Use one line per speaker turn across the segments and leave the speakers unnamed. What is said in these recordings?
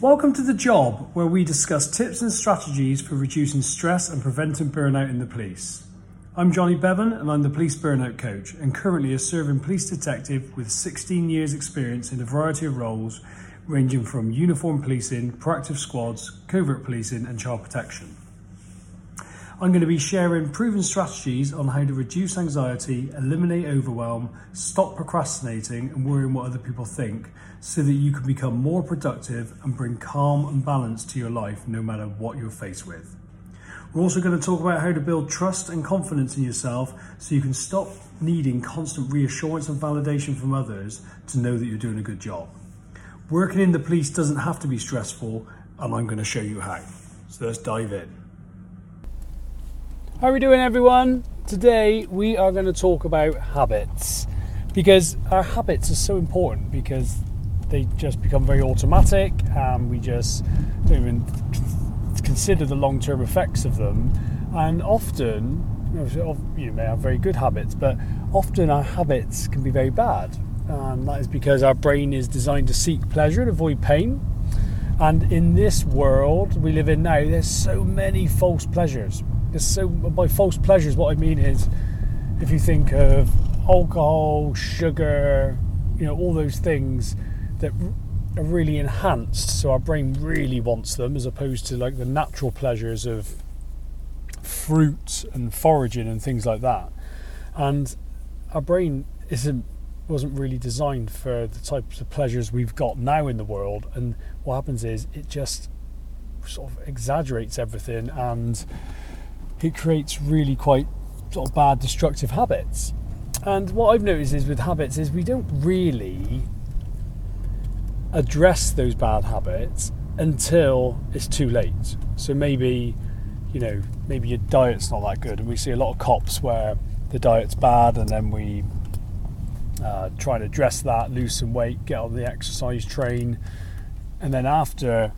Welcome to The Job, where we discuss tips and strategies for reducing stress and preventing burnout in the police. I'm Jonny Bevan and I'm the police burnout coach and currently a serving police detective with 16 years experience in a variety of roles ranging from uniform policing, proactive squads, covert policing and child protection. I'm going to be sharing proven strategies on how to reduce anxiety, eliminate overwhelm, stop procrastinating and worrying what other people think so that you can become more productive and bring calm and balance to your life no matter what you're faced with. We're also going to talk about how to build trust and confidence in yourself so you can stop needing constant reassurance and validation from others to know that you're doing a good job. Working in the police doesn't have to be stressful, and I'm going to show you how. So let's dive in.
How are we doing, everyone? Today we are going to talk about habits because our habits are so important because they just become very automatic and we just don't even consider the long term effects of them. And often, you may have very good habits, but often our habits can be very bad. And that is because our brain is designed to seek pleasure and avoid pain. And in this world we live in now, there's so many false pleasures so by false pleasures, what I mean is, if you think of alcohol, sugar, you know, all those things that are really enhanced, so our brain really wants them, as opposed to like the natural pleasures of fruit and foraging and things like that. And our brain isn't wasn't really designed for the types of pleasures we've got now in the world. And what happens is it just sort of exaggerates everything and it creates really quite sort of bad destructive habits. And what I've noticed is with habits is we don't really address those bad habits until it's too late. So maybe, you know, maybe your diet's not that good, and we see a lot of cops where the diet's bad, and then we uh, try and address that, lose some weight, get on the exercise train, and then after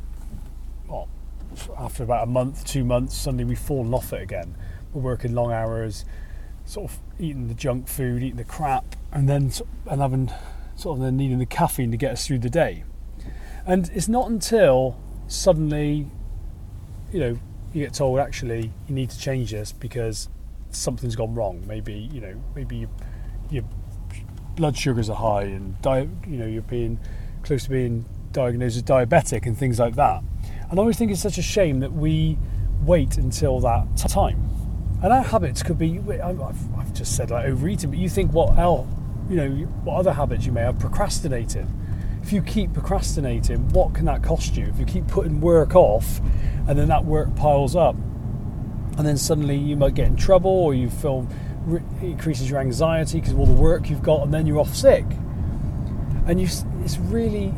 after about a month, two months, suddenly we've fallen off it again. We're working long hours, sort of eating the junk food, eating the crap, and then and having sort of then needing the caffeine to get us through the day. And it's not until suddenly, you know, you get told actually you need to change this because something's gone wrong. Maybe you know, maybe you, your blood sugars are high and di- you know you're being close to being diagnosed as diabetic and things like that. And I always think it's such a shame that we wait until that time. And our habits could be, I've, I've just said like overeating, but you think what else, you know, what other habits you may have, procrastinating. If you keep procrastinating, what can that cost you? If you keep putting work off and then that work piles up, and then suddenly you might get in trouble or you feel it increases your anxiety because of all the work you've got, and then you're off sick. And you, it's really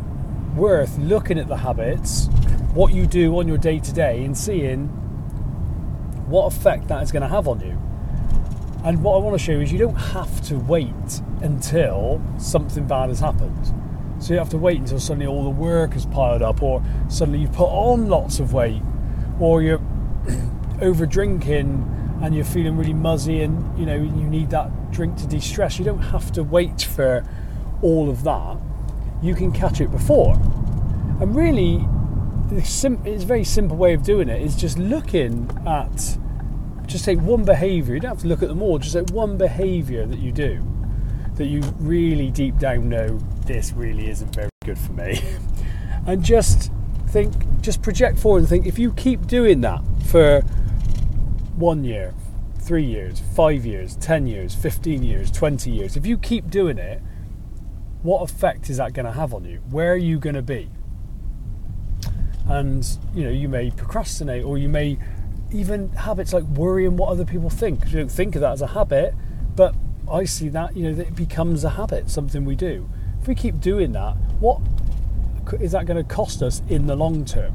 worth looking at the habits what you do on your day to day and seeing what effect that is going to have on you. And what I want to show you is you don't have to wait until something bad has happened. So you have to wait until suddenly all the work has piled up, or suddenly you've put on lots of weight, or you're over drinking and you're feeling really muzzy and you know you need that drink to de-stress. You don't have to wait for all of that. You can catch it before. And really, it's a very simple way of doing it is just looking at just take one behavior you don't have to look at them all just take one behavior that you do that you really deep down know this really isn't very good for me. And just think just project forward and think if you keep doing that for one year three years five years ten years 15 years 20 years if you keep doing it what effect is that going to have on you? Where are you going to be and you know you may procrastinate or you may even habits like worrying what other people think. You don't think of that as a habit but i see that you know that it becomes a habit something we do. If we keep doing that what is that going to cost us in the long term?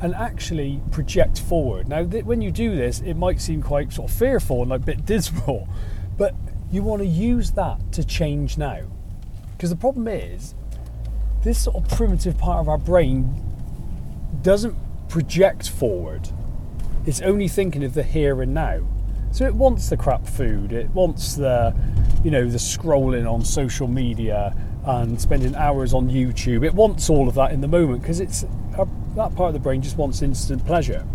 And actually project forward. Now th- when you do this it might seem quite sort of fearful and like a bit dismal but you want to use that to change now. Because the problem is this sort of primitive part of our brain doesn't project forward. It's only thinking of the here and now. So it wants the crap food. It wants the, you know, the scrolling on social media, and spending hours on YouTube. It wants all of that in the moment because it's uh, that part of the brain just wants instant pleasure.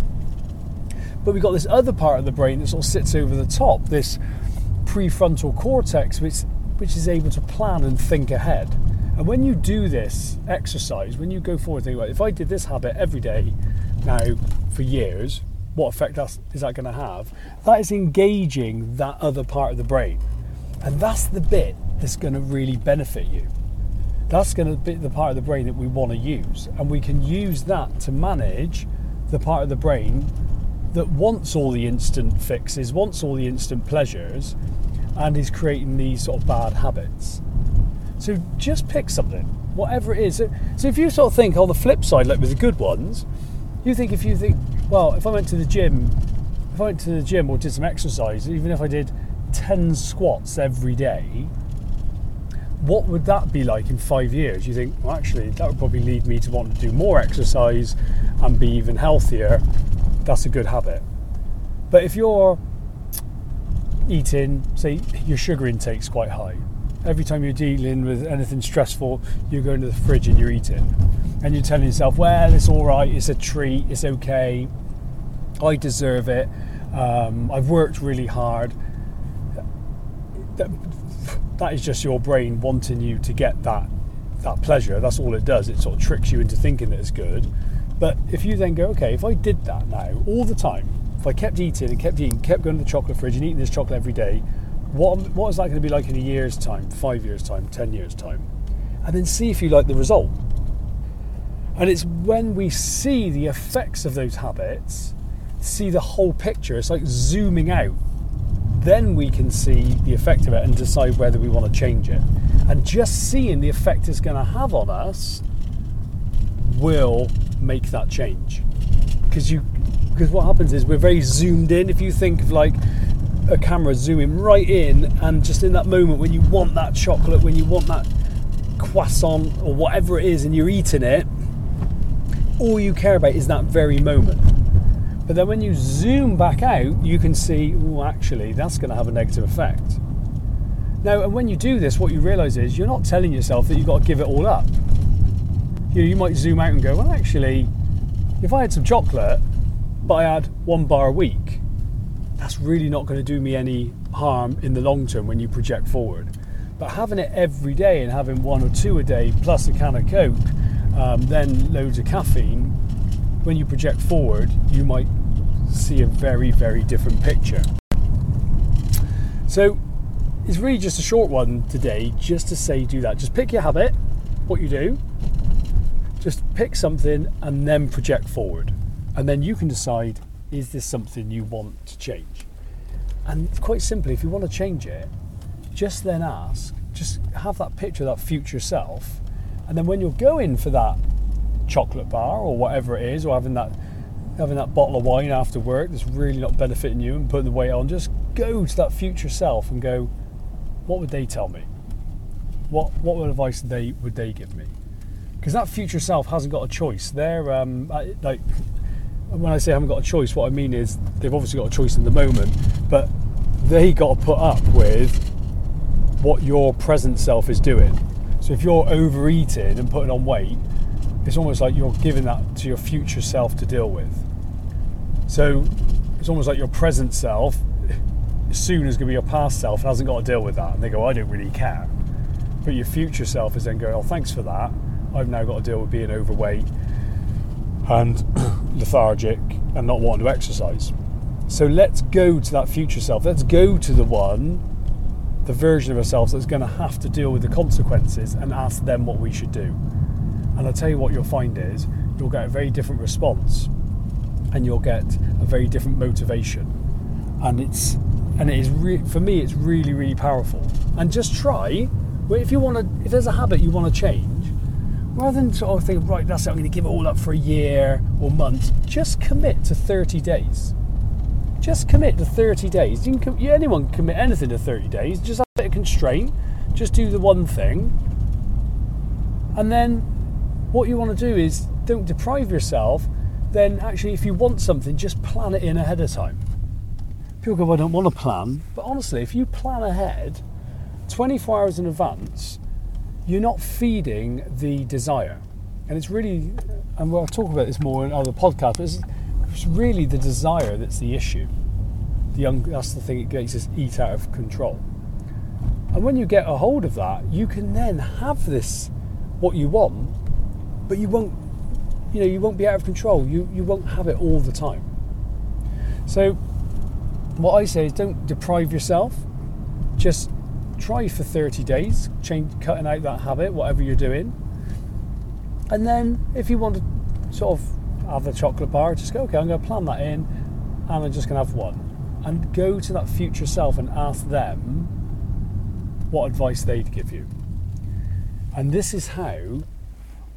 But we've got this other part of the brain that sort of sits over the top, this prefrontal cortex, which which is able to plan and think ahead. And when you do this exercise, when you go forward, think about if I did this habit every day now for years, what effect is that going to have? That is engaging that other part of the brain. And that's the bit that's going to really benefit you. That's going to be the part of the brain that we want to use. And we can use that to manage the part of the brain that wants all the instant fixes, wants all the instant pleasures, and is creating these sort of bad habits. So just pick something, whatever it is. So if you sort of think on the flip side, like with the good ones, you think if you think, well, if I went to the gym, if I went to the gym or did some exercise, even if I did 10 squats every day, what would that be like in five years? You think, well, actually, that would probably lead me to want to do more exercise and be even healthier. That's a good habit. But if you're eating, say, your sugar intake's quite high, every time you're dealing with anything stressful, you go into the fridge and you're eating. And you're telling yourself, well, it's all right, it's a treat, it's okay, I deserve it, um, I've worked really hard. That, that is just your brain wanting you to get that that pleasure. That's all it does. It sort of tricks you into thinking that it's good. But if you then go, okay, if I did that now all the time, if I kept eating and kept eating, kept going to the chocolate fridge and eating this chocolate every day, what what is that going to be like in a year's time, five years' time, ten years' time? And then see if you like the result. And it's when we see the effects of those habits, see the whole picture. It's like zooming out then we can see the effect of it and decide whether we want to change it. And just seeing the effect it's going to have on us will make that change. Because you because what happens is we're very zoomed in. If you think of like a camera zooming right in and just in that moment when you want that chocolate, when you want that croissant or whatever it is and you're eating it, all you care about is that very moment. But then when you zoom back out, you can see, oh, actually, that's going to have a negative effect. Now, and when you do this, what you realize is you're not telling yourself that you've got to give it all up. You know, you might zoom out and go, well, actually, if I had some chocolate, but I had one bar a week, that's really not going to do me any harm in the long term when you project forward. But having it every day and having one or two a day plus a can of Coke, um, then loads of caffeine, when you project forward, you might see a very, very different picture. So it's really just a short one today, just to say do that. Just pick your habit, what you do, just pick something and then project forward. And then you can decide is this something you want to change? And quite simply, if you want to change it, just then ask, just have that picture of that future self. And then when you're going for that chocolate bar or whatever it is, or having that having that bottle of wine after work that's really not benefiting you and putting the weight on, just go to that future self and go, what would they tell me? What what advice they would they give me? Because that future self hasn't got a choice. They're um, like when I say haven't got a choice, what I mean is they've obviously got a choice in the moment, but they got to put up with what your present self is doing. So if you're overeating and putting on weight, it's almost like you're giving that to your future self to deal with. So it's almost like your present self soon is going to be your past self and hasn't got to deal with that. And they go, I don't really care. But your future self is then going, oh, thanks for that. I've now got to deal with being overweight and lethargic and not wanting to exercise. So let's go to that future self. Let's go to the one, the version of ourselves that's going to have to deal with the consequences and ask them what we should do. And I'll tell you what you'll find is you'll get a very different response and you'll get a very different motivation. And it's and it is re- for me it's really really powerful. And just try if you want to if there's a habit you want to change, rather than sort of think right that's it I'm going to give it all up for a year or months, just commit to 30 days. Just commit to 30 days. You can anyone can commit anything to 30 days. Just have a bit of constraint. Just do the one thing, and then what you want to do is don't deprive yourself. Then, actually, if you want something, just plan it in ahead of time. People go, well, I don't want to plan. But honestly, if you plan ahead 24 hours in advance, you're not feeding the desire. And it's really, and we'll talk about this more in other podcasts, but it's, it's really the desire that's the issue. The un, that's the thing that makes us eat out of control. And when you get a hold of that, you can then have this, what you want, but you won't, you know, you won't be out of control. You, you won't have it all the time. So, what I say is don't deprive yourself. Just try for 30 days, change, cutting out that habit, whatever you're doing. And then if you want to sort of have a chocolate bar, just go, okay, I'm going to plan that in and I'm just going to have one. And go to that future self and ask them what advice they'd give you. And this is how,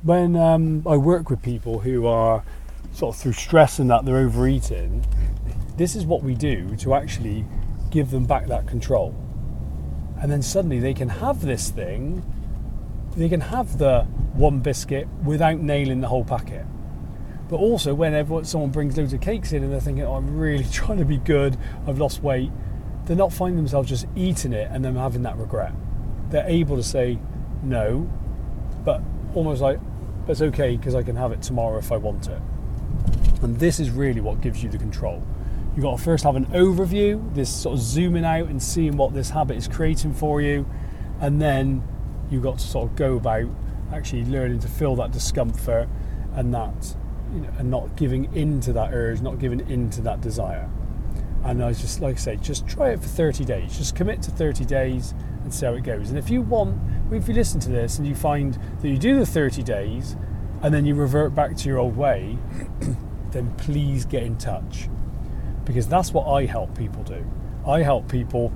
when um, I work with people who are sort of through stress and that they're overeating, this is what we do to actually give them back that control. And then suddenly they can have this thing, they can have the one biscuit without nailing the whole packet. But also, whenever someone brings loads of cakes in and they're thinking, oh, I'm really trying to be good, I've lost weight, they're not finding themselves just eating it and then having that regret. They're able to say no, but almost like, it's okay because I can have it tomorrow if I want it. And this is really what gives you the control. You've got to first have an overview, this sort of zooming out and seeing what this habit is creating for you, and then you've got to sort of go about actually learning to feel that discomfort and that, you know, and not giving into that urge, not giving into that desire. And I just, like I say, just try it for 30 days. Just commit to 30 days and see how it goes. And if you want, if you listen to this and you find that you do the 30 days and then you revert back to your old way, then please get in touch because that's what I help people do. I help people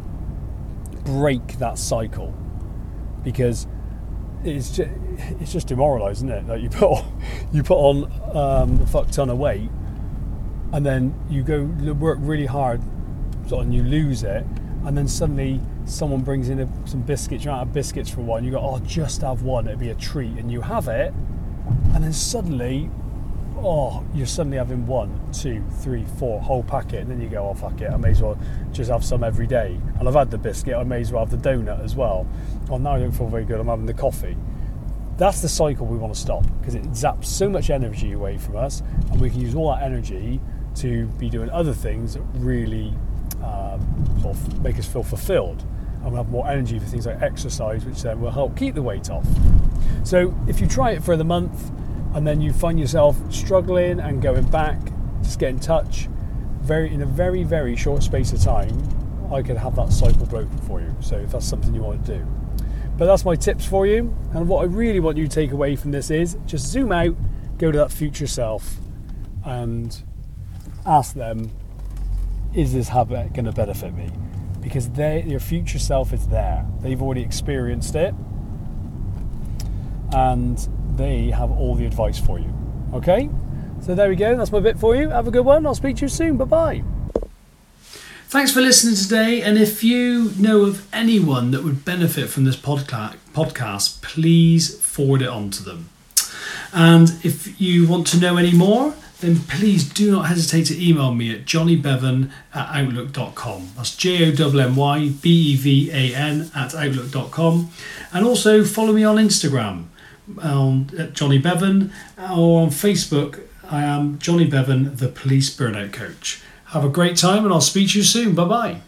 break that cycle because it's just, it's just demoralising, isn't it? Like you put on, you put on um, a fuck ton of weight, and then you go work really hard, and you lose it, and then suddenly someone brings in a, some biscuits. You don't have biscuits for one. You go, oh, just have one. It'd be a treat, and you have it, and then suddenly oh, you're suddenly having one, two, three, four whole packet, and then you go, oh fuck it, I may as well just have some every day. And I've had the biscuit, I may as well have the donut as well. Oh, now I don't feel very good, I'm having the coffee. That's the cycle we want to stop because it zaps so much energy away from us, and we can use all that energy to be doing other things that really um, sort of make us feel fulfilled. And we'll have more energy for things like exercise, which then will help keep the weight off. So if you try it for the month, and then you find yourself struggling and going back, just get in touch. Very in a very very short space of time, I could have that cycle broken for you. So if that's something you want to do, but that's my tips for you. And what I really want you to take away from this is just zoom out, go to that future self, and ask them, is this habit going to benefit me? Because they, your future self is there. They've already experienced it, and they have all the advice for you. Okay? So there we go. That's my bit for you. Have a good one. I'll speak to you soon. Bye bye.
Thanks for listening today. And if you know of anyone that would benefit from this podcast, please forward it on to them. And if you want to know any more, then please do not hesitate to email me at jonnybevan at outlook.com. That's J O M Y B E V A N at outlook.com. And also follow me on Instagram on Jonny Bevan or on Facebook. I am Jonny Bevan, the police burnout coach. Have a great time and I'll speak to you soon. Bye bye.